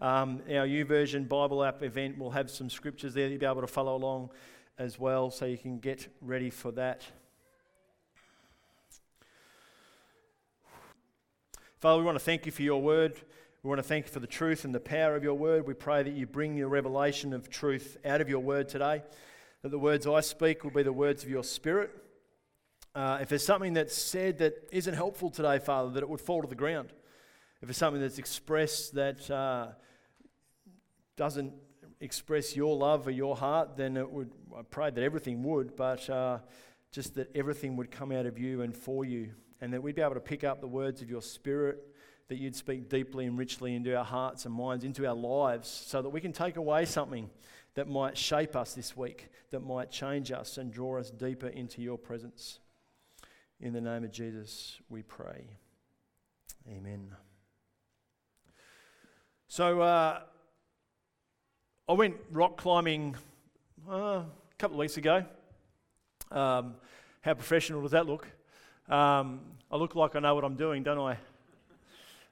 um, our YouVersion Bible app event will have some scriptures there that you'll be able to follow along as well, so you can get ready for that. Father, we want to thank you for your word. We want to thank you for the truth and the power of your word. We pray that you bring your revelation of truth out of your word today, that the words I speak will be the words of your spirit. Uh, if there's something that's said that isn't helpful today, Father, that it would fall to the ground. If there's something that's expressed that uh, doesn't express your love or your heart, then it would, I pray that everything would, but uh, just that everything would come out of you and for you, and that we'd be able to pick up the words of your spirit that you'd speak deeply and richly into our hearts and minds, into our lives, so that we can take away something that might shape us this week, that might change us and draw us deeper into your presence. In the name of Jesus, we pray. Amen. So, uh, I went rock climbing uh, a couple of weeks ago. Um, how professional does that look? Um, I look like I know what I'm doing, don't I?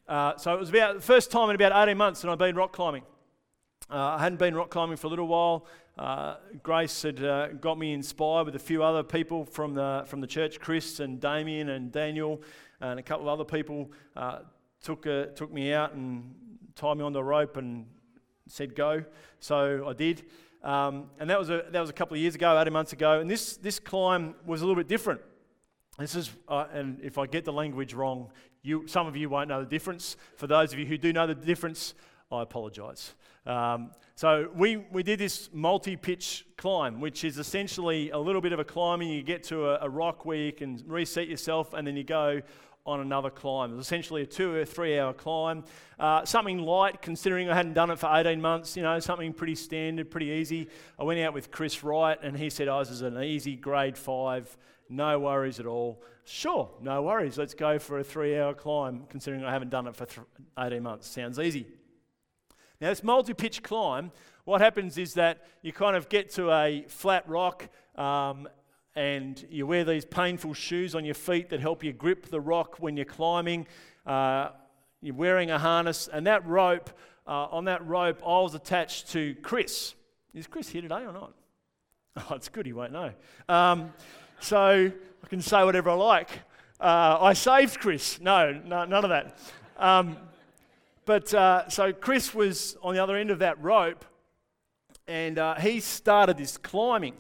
Uh, so it was about the first time in about 18 months that I've been rock climbing. Uh, I hadn't been rock climbing for a little while. Uh, Grace had uh, got me inspired with a few other people from the, from the church, Chris and Damien and Daniel, and a couple of other people uh, took, uh, took me out and tied me on the rope and said go. So I did. Um, and that was, a, that was a couple of years ago, 18 months ago. And this, this climb was a little bit different. This is, uh, and if I get the language wrong, you, some of you won't know the difference. For those of you who do know the difference, I apologise. Um, so we, we did this multi-pitch climb, which is essentially a little bit of a climb, and you get to a, a rock where you can reset yourself, and then you go on another climb. It was essentially a two or three hour climb. Uh, something light, considering I hadn't done it for 18 months, you know, something pretty standard, pretty easy. I went out with Chris Wright, and he said, Oh, this is an easy grade five no worries at all. Sure, no worries. Let's go for a three hour climb, considering I haven't done it for th- 18 months. Sounds easy. Now, this multi pitch climb, what happens is that you kind of get to a flat rock um, and you wear these painful shoes on your feet that help you grip the rock when you're climbing. Uh, you're wearing a harness, and that rope, uh, on that rope, I was attached to Chris. Is Chris here today or not? Oh, it's good, he won't know. Um, so I can say whatever I like. Uh, I saved Chris. No, no none of that. Um, but uh, so Chris was on the other end of that rope, and uh, he started this climbing.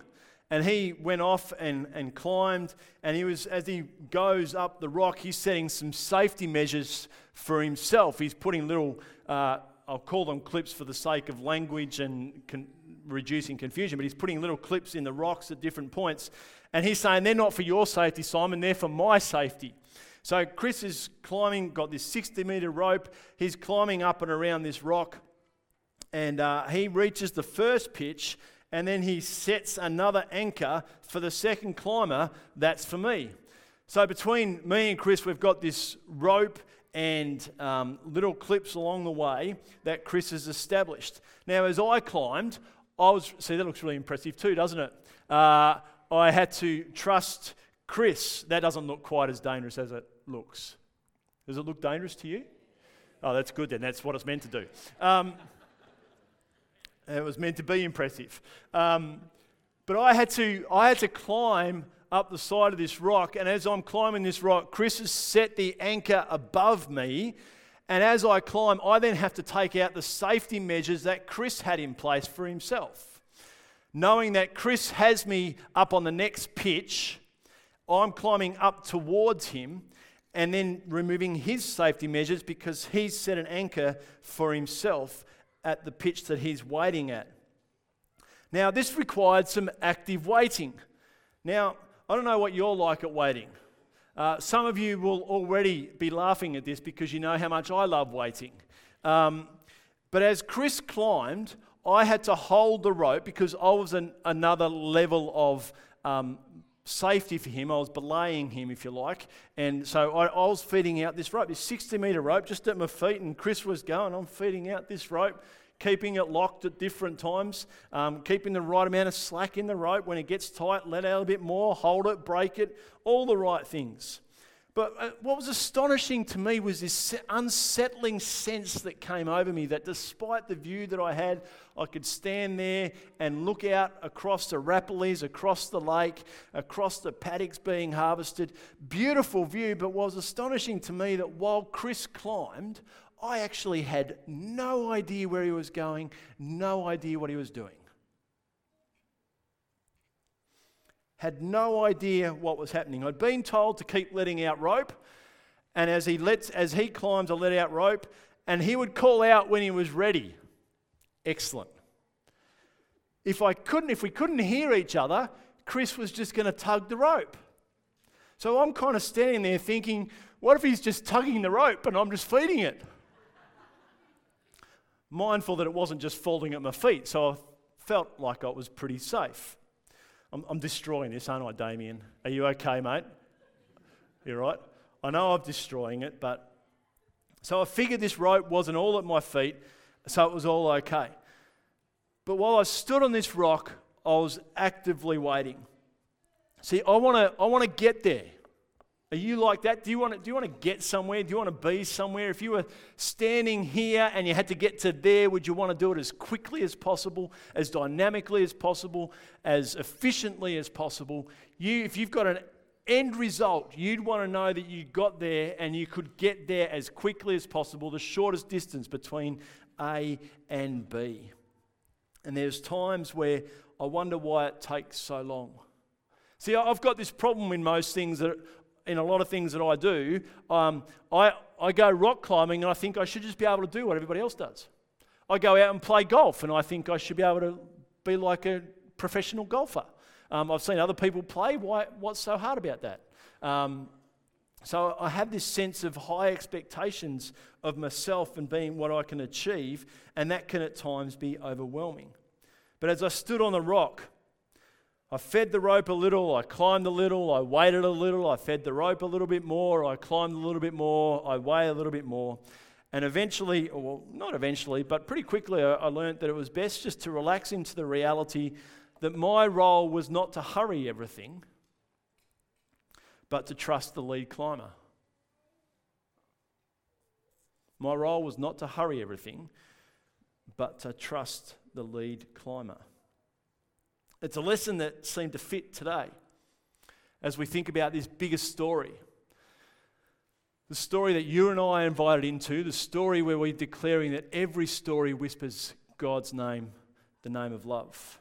And he went off and, and climbed, and he was, as he goes up the rock, he's setting some safety measures for himself. He's putting little, uh, I'll call them clips for the sake of language and con- reducing confusion, but he's putting little clips in the rocks at different points. And he's saying, they're not for your safety, Simon, they're for my safety. So Chris is climbing, got this 60 meter rope. He's climbing up and around this rock. And uh, he reaches the first pitch, and then he sets another anchor for the second climber. That's for me. So between me and Chris, we've got this rope and um, little clips along the way that Chris has established. Now, as I climbed, I was, see, that looks really impressive too, doesn't it? Uh, I had to trust Chris. That doesn't look quite as dangerous as it looks. Does it look dangerous to you? Oh, that's good then. That's what it's meant to do. Um, it was meant to be impressive. Um, but I had to, I had to climb up the side of this rock, and as I'm climbing this rock, Chris has set the anchor above me. And as I climb, I then have to take out the safety measures that Chris had in place for himself. Knowing that Chris has me up on the next pitch, I'm climbing up towards him and then removing his safety measures because he's set an anchor for himself at the pitch that he's waiting at. Now, this required some active waiting. Now, I don't know what you're like at waiting. Uh, some of you will already be laughing at this because you know how much I love waiting. Um, But as Chris climbed, I had to hold the rope because I was an, another level of um, safety for him. I was belaying him, if you like. And so I, I was feeding out this rope, this 60 metre rope, just at my feet. And Chris was going, I'm feeding out this rope, keeping it locked at different times, um, keeping the right amount of slack in the rope. When it gets tight, let out a bit more, hold it, brake it, all the right things. But uh, what was astonishing to me was this unsettling sense that came over me that despite the view that I had, I could stand there and look out across the Arapiles, across the lake, across the paddocks being harvested. Beautiful view, but what was astonishing to me that while Chris climbed, I actually had no idea where he was going, no idea what he was doing. Had no idea what was happening. I'd been told to keep letting out rope, and as he lets, as he climbs, I let out rope, and he would call out when he was ready. Excellent. If I couldn't, if we couldn't hear each other, Chris was just going to tug the rope. So I'm kind of standing there thinking, what if he's just tugging the rope and I'm just feeding it? Mindful that it wasn't just falling at my feet, so I felt like I was pretty safe. I'm, I'm destroying this, aren't I, Damien? Are you okay, mate? You right? I know I'm destroying it, but so I figured this rope wasn't all at my feet, so it was all okay. But while I stood on this rock, I was actively waiting. See, I want to I want to get there. Are you like that? Do you, want to, do you want to get somewhere? Do you want to be somewhere? If you were standing here and you had to get to there, would you want to do it as quickly as possible, as dynamically as possible, as efficiently as possible? You, if you've got an end result, you'd want to know that you got there and you could get there as quickly as possible, the shortest distance between A and B. And there's times where I wonder why it takes so long. See, I've got this problem in most things that in a lot of things that I do, um, I, I go rock climbing and I think I should just be able to do what everybody else does. I go out and play golf and I think I should be able to be like a professional golfer. Um, I've seen other people play. Why, what's so hard about that? Um, so I have this sense of high expectations of myself and being what I can achieve, and that can at times be overwhelming. But as I stood on the rock, I fed the rope a little, I climbed a little, I waited a little, I fed the rope a little bit more, I climbed a little bit more, I weighed a little bit more. And eventually, well, not eventually, but pretty quickly, I, I learned that it was best just to relax into the reality that my role was not to hurry everything, but to trust the lead climber. My role was not to hurry everything, but to trust the lead climber. It's a lesson that seemed to fit today as we think about this bigger story. The story that you and I are invited into, the story where we're declaring that every story whispers God's name, the name of love.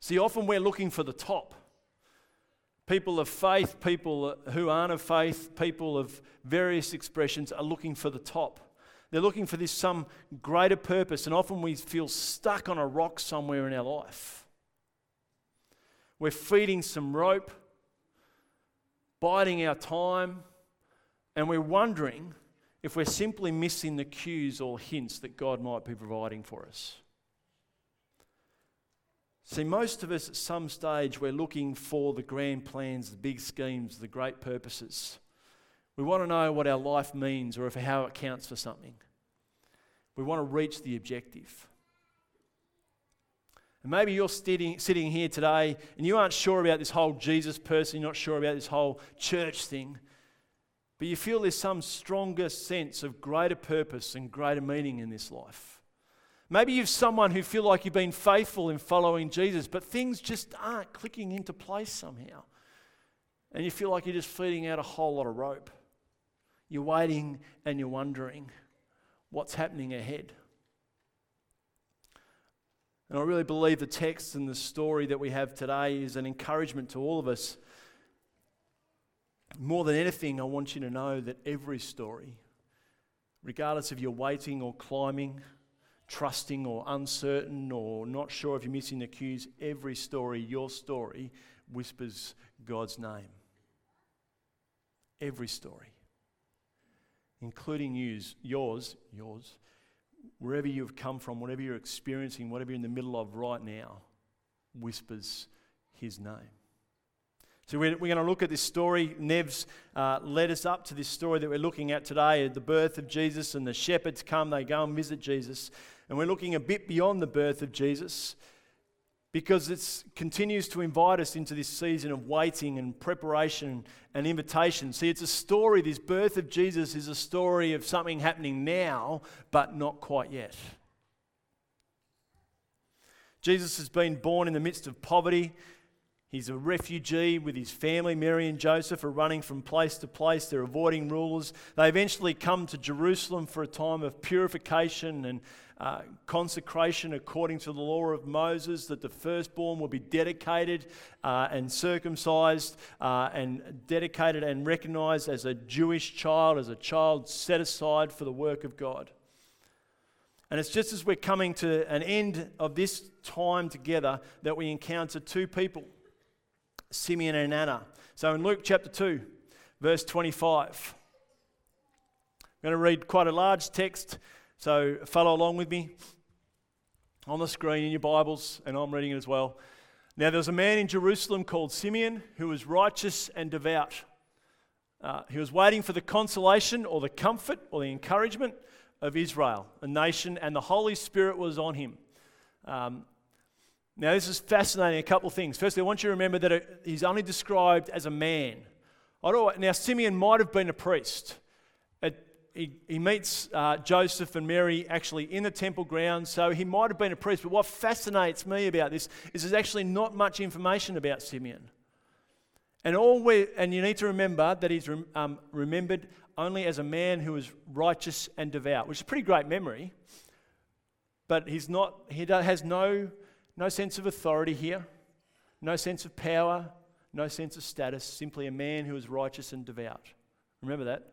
See, often we're looking for the top. People of faith, people who aren't of faith, people of various expressions are looking for the top. They're looking for this some greater purpose, and often we feel stuck on a rock somewhere in our life. We're feeding some rope, biding our time, and we're wondering if we're simply missing the cues or hints that God might be providing for us. See, most of us at some stage, we're looking for the grand plans, the big schemes, the great purposes. We want to know what our life means or if how it counts for something. We want to reach the objective. And maybe you're sitting, sitting here today and you aren't sure about this whole Jesus person, you're not sure about this whole church thing, but you feel there's some stronger sense of greater purpose and greater meaning in this life. Maybe you're someone who feel like you've been faithful in following Jesus, but things just aren't clicking into place somehow. And you feel like you're just feeding out a whole lot of rope. You're waiting and you're wondering what's happening ahead. And I really believe the text and the story that we have today is an encouragement to all of us. More than anything, I want you to know that every story, regardless of you're waiting or climbing, trusting or uncertain or not sure if you're missing the cues, every story, your story, whispers God's name. Every story including yours, yours, yours, wherever you've come from, whatever you're experiencing, whatever you're in the middle of right now, whispers his name. So we're, we're going to look at this story. Nev's uh, led us up to this story that we're looking at today, the birth of Jesus, and the shepherds come, they go and visit Jesus. And we're looking a bit beyond the birth of Jesus because it continues to invite us into this season of waiting and preparation and invitation. See, it's a story, this birth of Jesus is a story of something happening now, but not quite yet. Jesus has been born in the midst of poverty. He's a refugee with his family. Mary and Joseph are running from place to place. They're avoiding rulers. They eventually come to Jerusalem for a time of purification and uh, consecration according to the law of Moses, that the firstborn will be dedicated uh, and circumcised uh, and dedicated and recognized as a Jewish child, as a child set aside for the work of God. And it's just as we're coming to an end of this time together that we encounter two people, Simeon and Anna. So in Luke chapter 2, verse 25, I'm going to read quite a large text, so follow along with me on the screen in your Bibles, and I'm reading it as well. Now, there was a man in Jerusalem called Simeon who was righteous and devout. Uh, he was waiting for the consolation or the comfort or the encouragement of Israel, a nation, and the Holy Spirit was on him. Um, now, this is fascinating. A couple of things. Firstly, I want you to remember that he's only described as a man. Now, Simeon might have been a priest. He, he, meets uh, Joseph and Mary actually in the temple grounds, so he might have been a priest. But what fascinates me about this is there's actually not much information about Simeon. And, all we, and you need to remember that he's um, remembered only as a man who was righteous and devout, which is a pretty great memory. But he's not, he has no, no sense of authority here, no sense of power, no sense of status, simply a man who is righteous and devout. Remember that?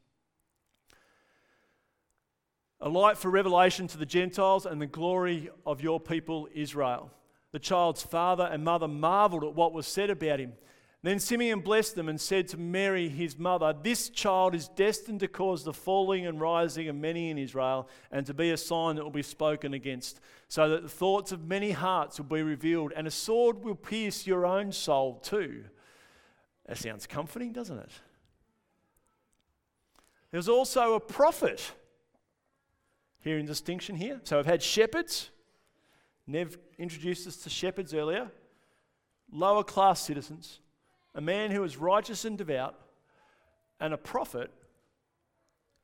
A light for revelation to the Gentiles and the glory of your people Israel. The child's father and mother marveled at what was said about him. Then Simeon blessed them and said to Mary, his mother, This child is destined to cause the falling and rising of many in Israel, and to be a sign that will be spoken against, so that the thoughts of many hearts will be revealed, and a sword will pierce your own soul too. That sounds comforting, doesn't it? There's also a prophet. Hearing distinction here. So I've had shepherds. Nev introduced us to shepherds earlier. Lower class citizens a man who was righteous and devout, and a prophet,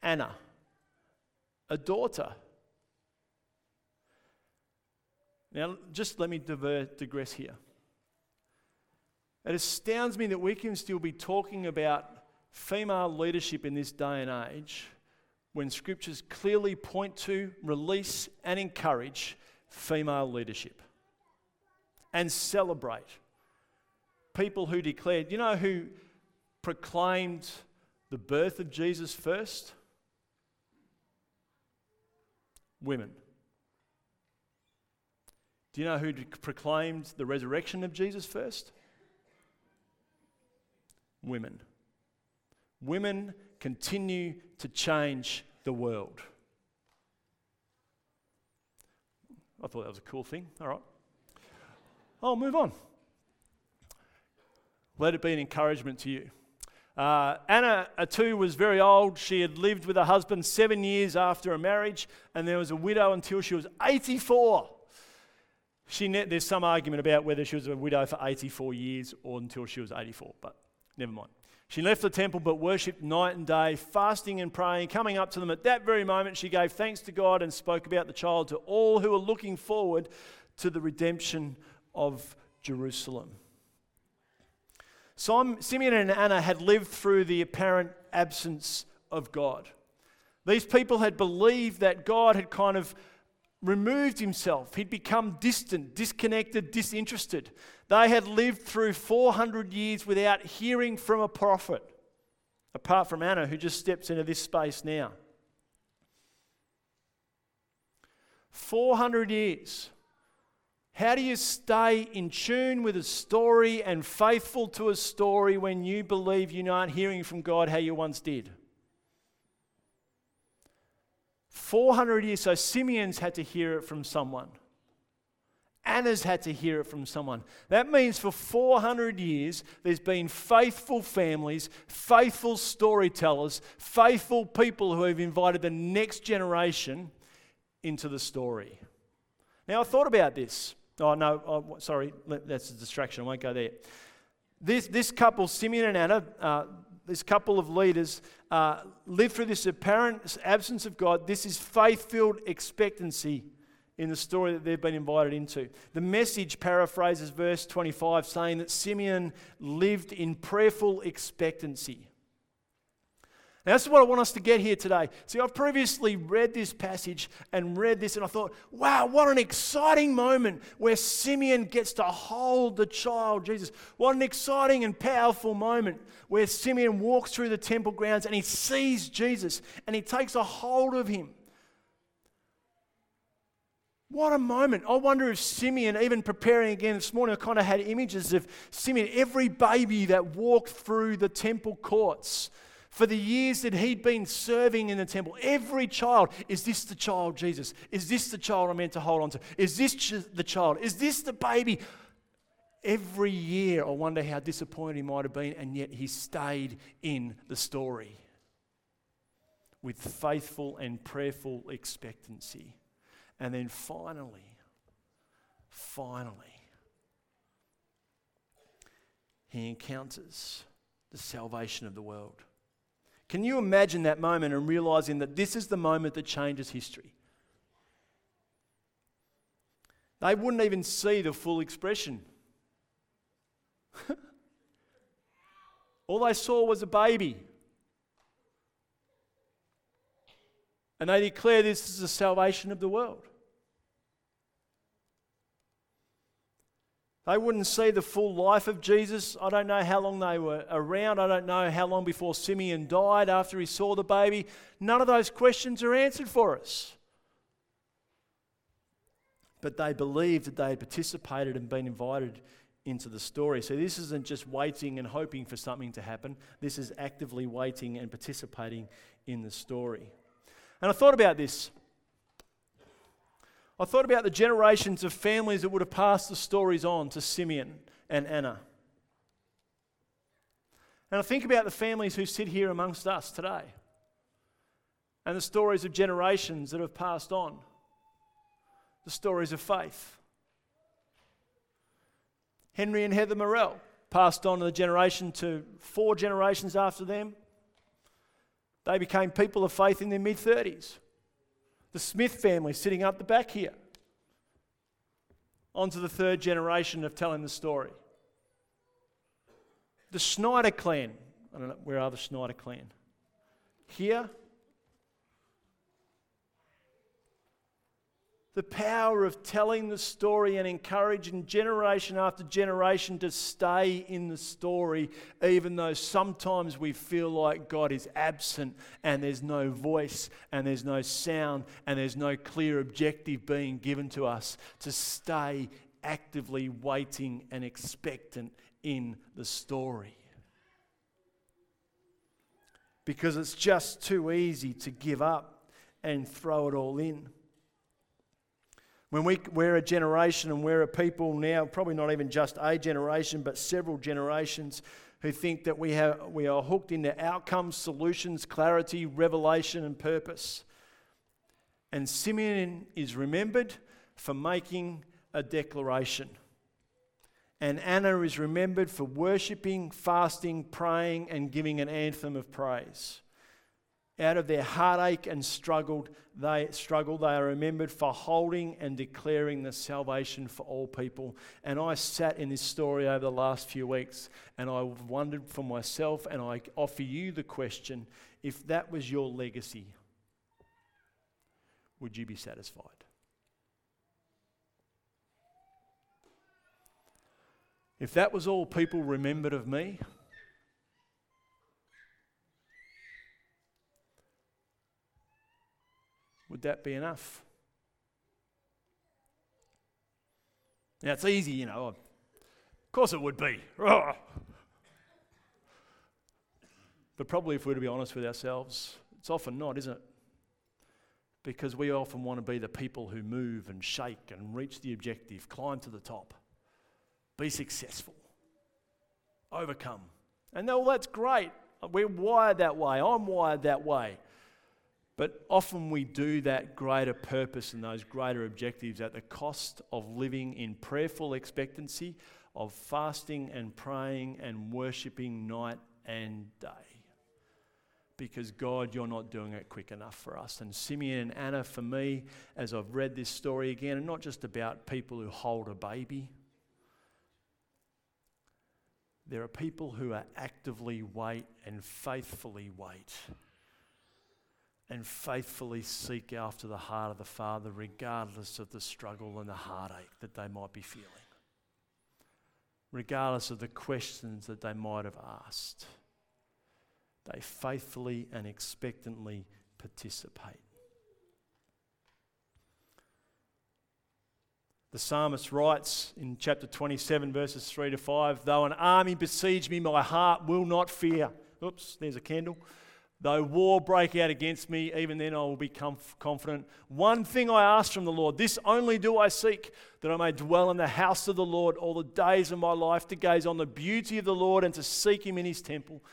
Anna, a daughter. Now, just let me digress here. It astounds me that we can still be talking about female leadership in this day and age when scriptures clearly point to, release, and encourage female leadership and celebrate people who declared, you know who proclaimed the birth of Jesus first? Women. Do you know who proclaimed the resurrection of Jesus first? Women. Women continue to change the world. I thought that was a cool thing. All right. I'll move on. Let it be an encouragement to you. Uh, Anna, too, was very old. She had lived with her husband seven years after a marriage, and there was a widow until she was 84. She ne- there's some argument about whether she was a widow for 84 years or until she was 84, but never mind. She left the temple but worshipped night and day, fasting and praying. Coming up to them at that very moment, she gave thanks to God and spoke about the child to all who were looking forward to the redemption of Jerusalem. Simeon and Anna had lived through the apparent absence of God. These people had believed that God had kind of removed himself. He'd become distant, disconnected, disinterested. They had lived through 400 years without hearing from a prophet, apart from Anna, who just steps into this space now. 400 years. How do you stay in tune with a story and faithful to a story when you believe you aren't hearing from God how you once did? 400 years. So Simeon's had to hear it from someone. Anna's had to hear it from someone. That means for 400 years, there's been faithful families, faithful storytellers, faithful people who have invited the next generation into the story. Now, I thought about this. Oh, no, oh, sorry, that's a distraction. I won't go there. This, this couple, Simeon and Anna, uh, this couple of leaders uh, live through this apparent absence of God. This is faith filled expectancy in the story that they've been invited into. The message paraphrases verse 25, saying that Simeon lived in prayerful expectancy. Now, that's what I want us to get here today. See, I've previously read this passage and read this, and I thought, wow, what an exciting moment where Simeon gets to hold the child Jesus. What an exciting and powerful moment where Simeon walks through the temple grounds and he sees Jesus and he takes a hold of him. What a moment. I wonder if Simeon, even preparing again this morning, I kind of had images of Simeon, every baby that walked through the temple courts for the years that he'd been serving in the temple. Every child, is this the child, Jesus? Is this the child I'm meant to hold on to? Is this the child? Is this the baby? Every year, I wonder how disappointed he might have been, and yet he stayed in the story with faithful and prayerful expectancy. And then finally, finally, he encounters the salvation of the world. Can you imagine that moment and realizing that this is the moment that changes history? They wouldn't even see the full expression. All they saw was a baby. And they declare this is the salvation of the world. They wouldn't see the full life of Jesus. I don't know how long they were around. I don't know how long before Simeon died after he saw the baby. None of those questions are answered for us. But they believed that they had participated and been invited into the story. So this isn't just waiting and hoping for something to happen, this is actively waiting and participating in the story. And I thought about this. I thought about the generations of families that would have passed the stories on to Simeon and Anna. And I think about the families who sit here amongst us today and the stories of generations that have passed on, the stories of faith. Henry and Heather Morell passed on to the generation to four generations after them. They became people of faith in their mid 30s the Smith family sitting up the back here. On to the third generation of telling the story. The Snyder clan. I don't know, where are the Snyder clan? Here the power of telling the story and encouraging generation after generation to stay in the story, even though sometimes we feel like God is absent and there's no voice and there's no sound and there's no clear objective being given to us, to stay actively waiting and expectant in the story. Because it's just too easy to give up and throw it all in. When we, we're a generation and we're a people now, probably not even just a generation, but several generations who think that we, have, we are hooked into outcomes, solutions, clarity, revelation, and purpose. And Simeon is remembered for making a declaration. And Anna is remembered for worshipping, fasting, praying, and giving an anthem of praise. Out of their heartache and struggled, they struggle, they are remembered for holding and declaring the salvation for all people. And I sat in this story over the last few weeks and I wondered for myself, and I offer you the question if that was your legacy, would you be satisfied? If that was all people remembered of me, would that be enough? Now, it's easy, you know. Of course it would be. But probably, if we're to be honest with ourselves, it's often not, isn't it? Because we often want to be the people who move and shake and reach the objective, climb to the top, be successful, overcome. And oh, all that's great. We're wired that way. I'm wired that way. But often we do that greater purpose and those greater objectives at the cost of living in prayerful expectancy, of fasting and praying and worshipping night and day. Because God, you're not doing it quick enough for us. And Simeon and Anna, for me, as I've read this story again, and not just about people who hold a baby, there are people who are actively wait and faithfully wait and faithfully seek after the heart of the Father, regardless of the struggle and the heartache that they might be feeling, regardless of the questions that they might have asked. They faithfully and expectantly participate. The psalmist writes in chapter 27, verses 3 to 5 Though an army besiege me, my heart will not fear. Oops, there's a candle. Though war break out against me, even then I will be confident. One thing I ask from the Lord, this only do I seek, that I may dwell in the house of the Lord all the days of my life, to gaze on the beauty of the Lord and to seek him in his temple.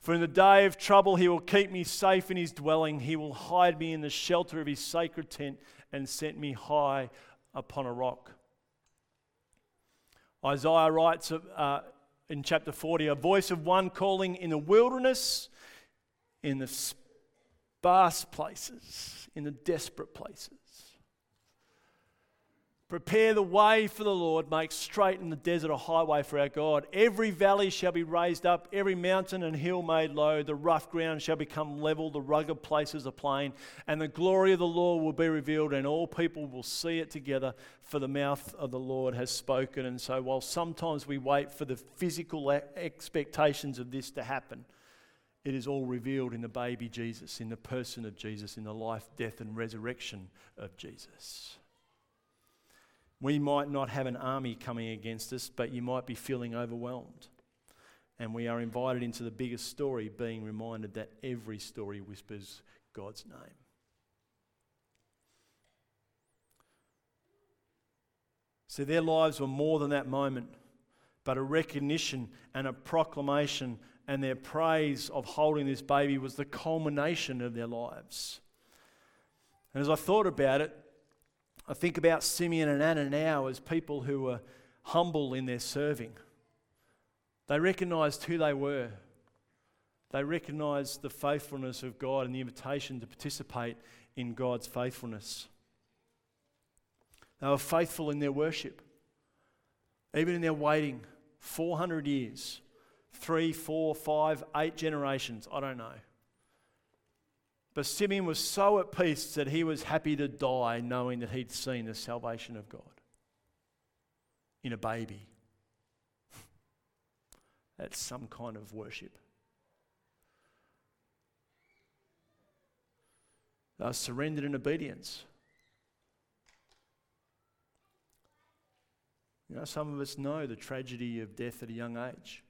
For in the day of trouble he will keep me safe in his dwelling. He will hide me in the shelter of his sacred tent and set me high upon a rock. Isaiah writes uh, in chapter 40 a voice of one calling in the wilderness in the sparse places, in the desperate places. Prepare the way for the Lord, make straight in the desert a highway for our God. Every valley shall be raised up, every mountain and hill made low. The rough ground shall become level, the rugged places a plain. And the glory of the Lord will be revealed, and all people will see it together, for the mouth of the Lord has spoken. And so, while sometimes we wait for the physical expectations of this to happen, it is all revealed in the baby Jesus, in the person of Jesus, in the life, death, and resurrection of Jesus. We might not have an army coming against us, but you might be feeling overwhelmed. And we are invited into the biggest story, being reminded that every story whispers God's name. So their lives were more than that moment, but a recognition and a proclamation and their praise of holding this baby was the culmination of their lives. And as I thought about it, I think about Simeon and Anna now as people who were humble in their serving. They recognized who they were. They recognized the faithfulness of God and the invitation to participate in God's faithfulness. They were faithful in their worship, even in their waiting 400 years three, four, five, eight generations. I don't know. But Simeon was so at peace that he was happy to die knowing that he'd seen the salvation of God in a baby. That's some kind of worship. They surrendered in obedience. You know, some of us know the tragedy of death at a young age.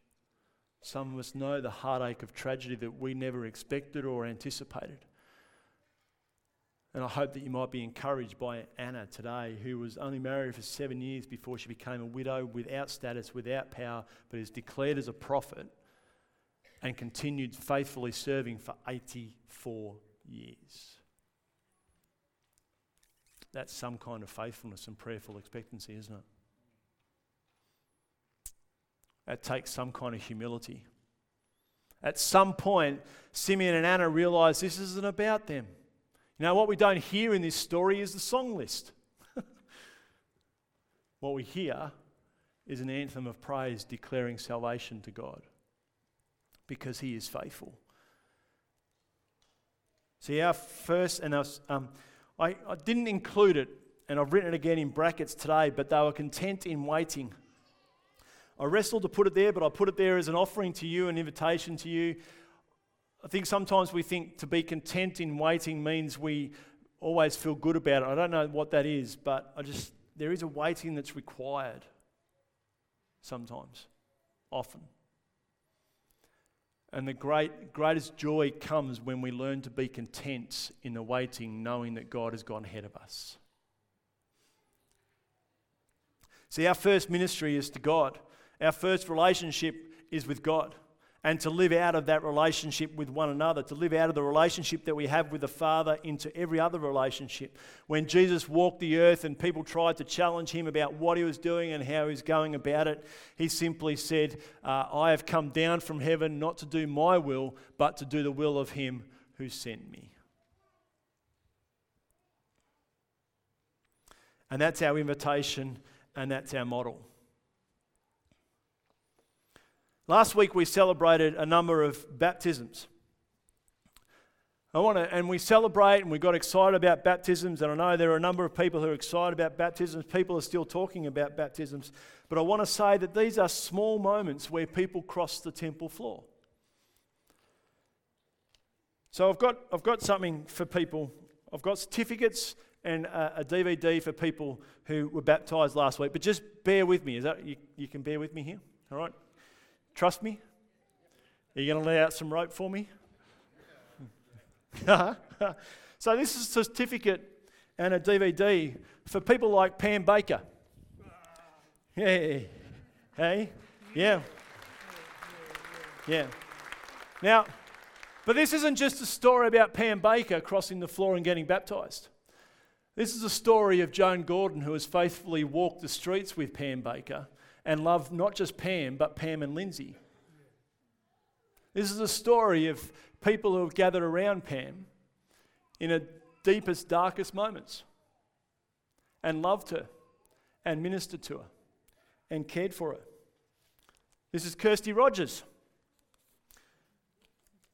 Some of us know the heartache of tragedy that we never expected or anticipated. And I hope that you might be encouraged by Anna today, who was only married for seven years before she became a widow without status, without power, but is declared as a prophet and continued faithfully serving for 84 years. That's some kind of faithfulness and prayerful expectancy, isn't it? It takes some kind of humility. At some point, Simeon and Anna realize this isn't about them. You know, what we don't hear in this story is the song list. what we hear is an anthem of praise declaring salvation to God because He is faithful. See, our first, and um, I, I didn't include it, and I've written it again in brackets today, but they were content in waiting. I wrestled to put it there, but I put it there as an offering to you, an invitation to you. I think sometimes we think to be content in waiting means we always feel good about it. I don't know what that is, but I just there is a waiting that's required sometimes, often. And the great, greatest joy comes when we learn to be content in the waiting, knowing that God has gone ahead of us. See, our first ministry is to God, our first relationship is with God and to live out of that relationship with one another, to live out of the relationship that we have with the Father into every other relationship. When Jesus walked the earth and people tried to challenge him about what he was doing and how he was going about it, he simply said, uh, I have come down from heaven not to do my will, but to do the will of him who sent me. And that's our invitation and that's our model. Last week we celebrated a number of baptisms. I want to, and we celebrate and we got excited about baptisms, and I know there are a number of people who are excited about baptisms. People are still talking about baptisms, but I want to say that these are small moments where people cross the temple floor. So I've got, I've got something for people. I've got certificates and a, a DVD for people who were baptized last week. But just bear with me. Is that you, you can bear with me here? All right. Trust me? Are you going to lay out some rope for me? so, this is a certificate and a DVD for people like Pam Baker. Hey, hey, yeah, yeah. Now, but this isn't just a story about Pam Baker crossing the floor and getting baptized. This is a story of Joan Gordon, who has faithfully walked the streets with Pam Baker and love not just Pam, but Pam and Lindsay. This is a story of people who have gathered around Pam in her deepest, darkest moments and loved her and ministered to her and cared for her. This is Kirsty Rogers.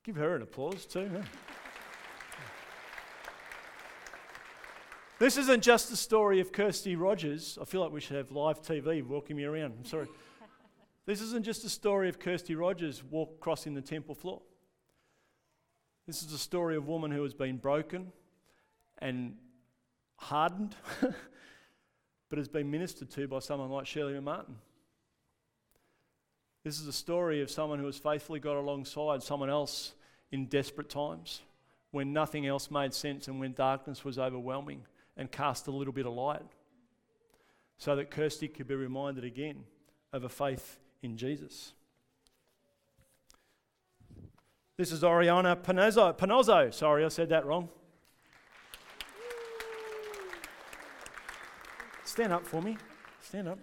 Give her an applause too. This isn't just the story of Kirsty Rogers. I feel like we should have live TV walking me around. I'm sorry. this isn't just a story of Kirsty Rogers walk crossing the temple floor. This is a story of a woman who has been broken and hardened, but has been ministered to by someone like Shirley Martin. This is a story of someone who has faithfully got alongside someone else in desperate times when nothing else made sense and when darkness was overwhelming and cast a little bit of light so that Kirsty could be reminded again of a faith in Jesus. This is Oriana Panozzo. Panozzo. Sorry, I said that wrong. Stand up for me. Stand up.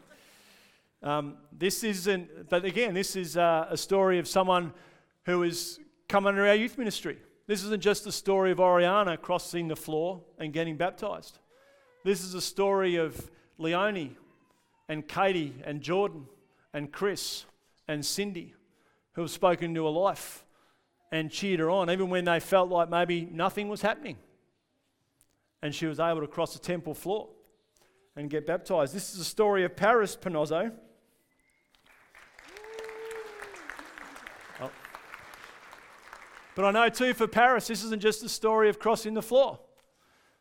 Um, this isn't, but again, this is uh, a story of someone who has come under our youth ministry. This isn't just the story of Oriana crossing the floor and getting baptized. This is a story of Leonie and Katie and Jordan and Chris and Cindy who have spoken to her life and cheered her on, even when they felt like maybe nothing was happening. And she was able to cross the temple floor and get baptized. This is a story of Paris Panozzo. But I know too for Paris, this isn't just a story of crossing the floor.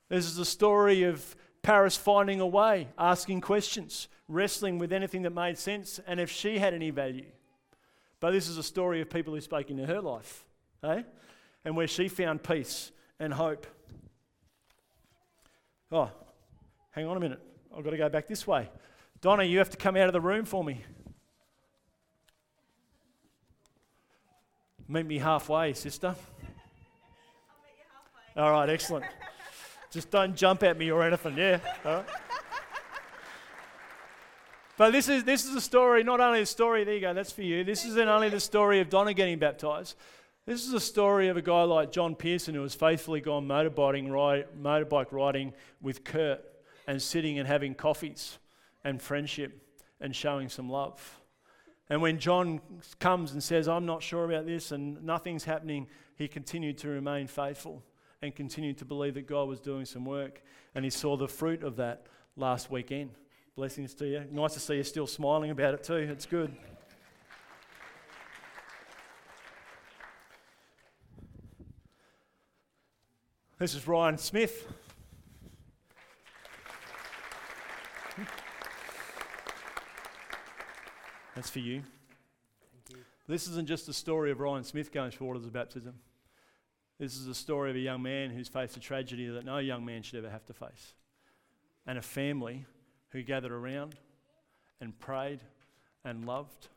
This is a story of Paris finding a way, asking questions, wrestling with anything that made sense, and if she had any value. But this is a story of people who spoke into her life, eh? And where she found peace and hope. Oh, hang on a minute. I've got to go back this way. Donna, you have to come out of the room for me. Meet me halfway, sister. Halfway. All right, excellent. Just don't jump at me or anything, yeah? But this is, this is a story, not only a story, there you go, that's for you. This isn't only the story of Donna getting baptized. This is a story of a guy like John Pearson who has faithfully gone motorbike, ride, motorbike riding with Kurt and sitting and having coffees and friendship and showing some love. And when John comes and says, I'm not sure about this and nothing's happening, he continued to remain faithful and continued to believe that God was doing some work. And he saw the fruit of that last weekend Blessings to you. Nice to see you still smiling about it too. It's good. This is Ryan Smith. That's for you. Thank you. This isn't just the story of Ryan Smith going through waters of baptism. This is the story of a young man who's faced a tragedy that no young man should ever have to face. And a family who gathered around and prayed and loved,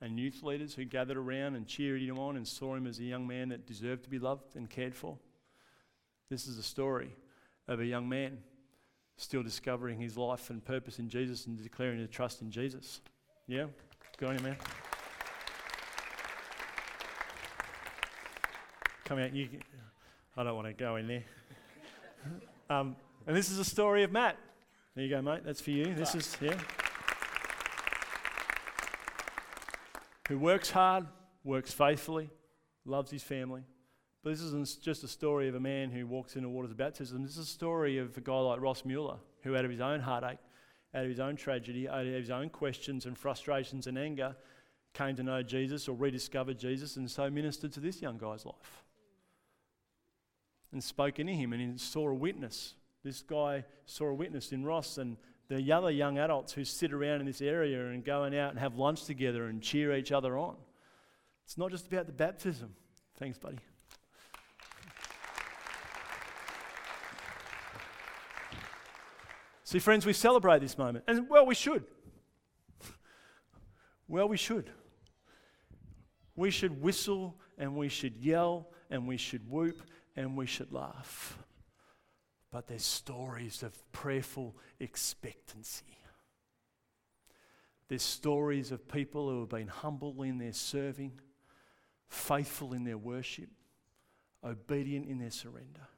and youth leaders who gathered around and cheered him on and saw him as a young man that deserved to be loved and cared for. This is a story of a young man still discovering his life and purpose in Jesus and declaring his trust in Jesus. Yeah? Good on you, man. Come out. You, I don't want to go in there. Um, and this is a story of Matt. There you go, mate. That's for you. This is, yeah. Who works hard, works faithfully, loves his family. But this isn't just a story of a man who walks into waters of baptism. This is a story of a guy like Ross Mueller, who out of his own heartache, out of his own tragedy, out of his own questions and frustrations and anger, came to know Jesus or rediscovered Jesus and so ministered to this young guy's life. And spoke into him and he saw a witness. This guy saw a witness in Ross and the other young adults who sit around in this area and going out and have lunch together and cheer each other on. It's not just about the baptism. Thanks, buddy. See, friends, we celebrate this moment. And well, we should. well, we should. We should whistle and we should yell and we should whoop and we should laugh. But there's stories of prayerful expectancy. There's stories of people who have been humble in their serving, faithful in their worship, obedient in their surrender,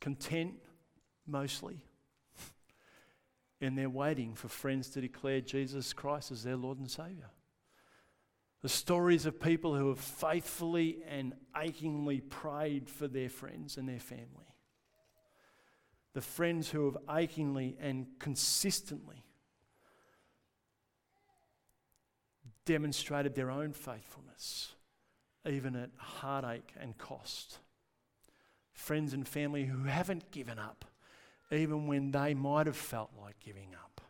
content mostly and they're waiting for friends to declare Jesus Christ as their Lord and Savior. The stories of people who have faithfully and achingly prayed for their friends and their family. The friends who have achingly and consistently demonstrated their own faithfulness, even at heartache and cost. Friends and family who haven't given up even when they might have felt like giving up.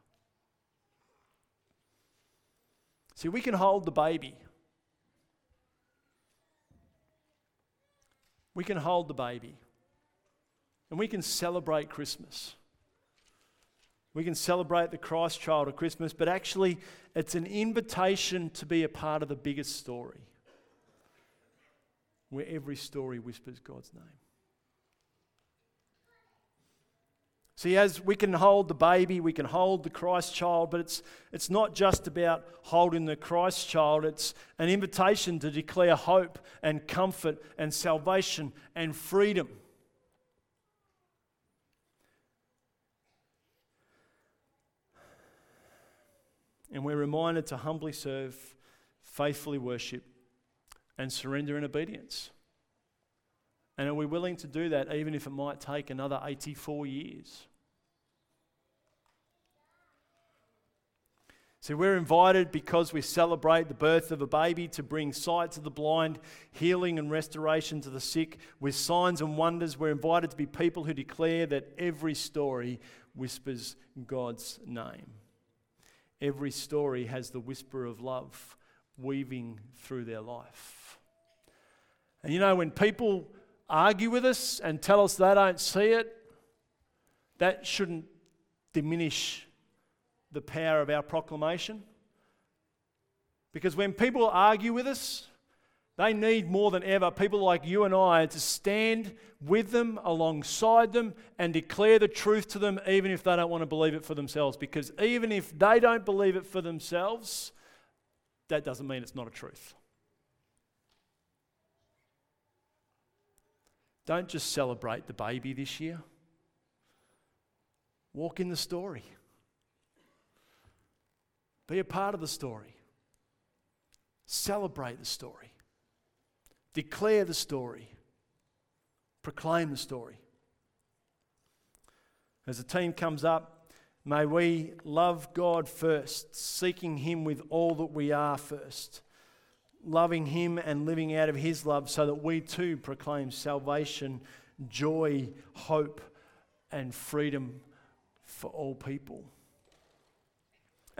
See, we can hold the baby. We can hold the baby. And we can celebrate Christmas. We can celebrate the Christ child of Christmas, but actually, it's an invitation to be a part of the biggest story, where every story whispers God's name. See, as we can hold the baby, we can hold the Christ child, but it's, it's not just about holding the Christ child, it's an invitation to declare hope and comfort and salvation and freedom. And we're reminded to humbly serve, faithfully worship, and surrender in obedience. And are we willing to do that even if it might take another 84 years? See, we're invited because we celebrate the birth of a baby to bring sight to the blind, healing and restoration to the sick. With signs and wonders, we're invited to be people who declare that every story whispers God's name. Every story has the whisper of love weaving through their life. And you know, when people argue with us and tell us they don't see it, that shouldn't diminish the power of our proclamation. Because when people argue with us, they need more than ever people like you and I to stand with them, alongside them, and declare the truth to them, even if they don't want to believe it for themselves. Because even if they don't believe it for themselves, that doesn't mean it's not a truth. Don't just celebrate the baby this year, walk in the story. Be a part of the story. Celebrate the story. Declare the story. Proclaim the story. As the team comes up, May we love God first, seeking Him with all that we are first, loving Him and living out of His love so that we too proclaim salvation, joy, hope, and freedom for all people.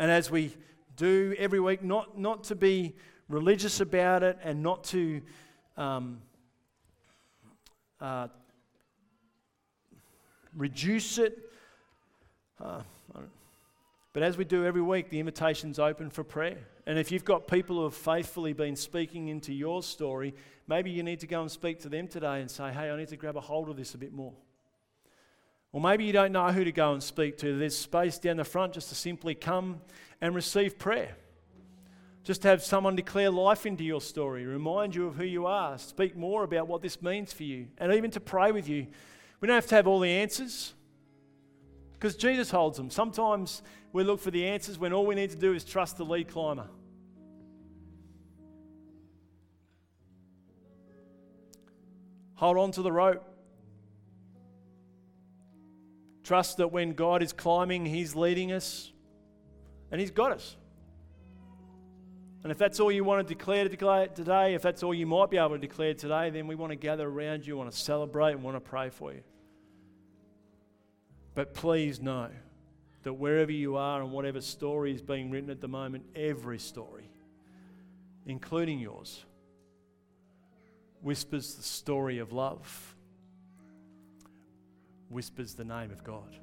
And as we do every week, not, not to be religious about it and not to um, uh, reduce it. Uh, but as we do every week, the invitation's open for prayer. And if you've got people who have faithfully been speaking into your story, maybe you need to go and speak to them today and say, hey, I need to grab a hold of this a bit more. Or maybe you don't know who to go and speak to. There's space down the front just to simply come and receive prayer. Just have someone declare life into your story, remind you of who you are, speak more about what this means for you, and even to pray with you. We don't have to have all the answers because Jesus holds them. Sometimes we look for the answers when all we need to do is trust the lead climber. Hold on to the rope. Trust that when God is climbing, He's leading us and He's got us. And if that's all you want to declare today, if that's all you might be able to declare today, then we want to gather around you, want to celebrate, and want to pray for you. But please know that wherever you are and whatever story is being written at the moment, every story, including yours, whispers the story of love, whispers the name of God.